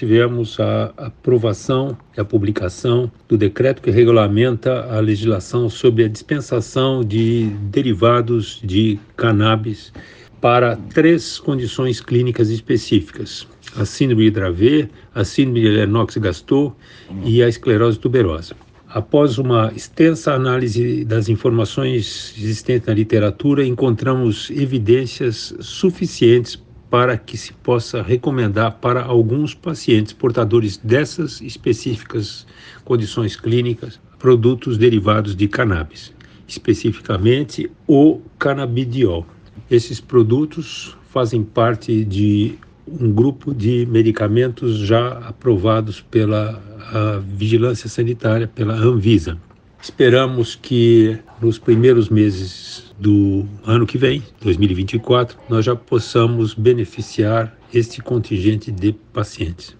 tivemos a aprovação e a publicação do decreto que regulamenta a legislação sobre a dispensação de derivados de cannabis para três condições clínicas específicas: a síndrome de Dravet, a síndrome de Lennox-Gastaut e a esclerose tuberosa. Após uma extensa análise das informações existentes na literatura, encontramos evidências suficientes para que se possa recomendar para alguns pacientes portadores dessas específicas condições clínicas produtos derivados de cannabis, especificamente o canabidiol. Esses produtos fazem parte de um grupo de medicamentos já aprovados pela Vigilância Sanitária, pela Anvisa. Esperamos que nos primeiros meses do ano que vem, 2024, nós já possamos beneficiar este contingente de pacientes.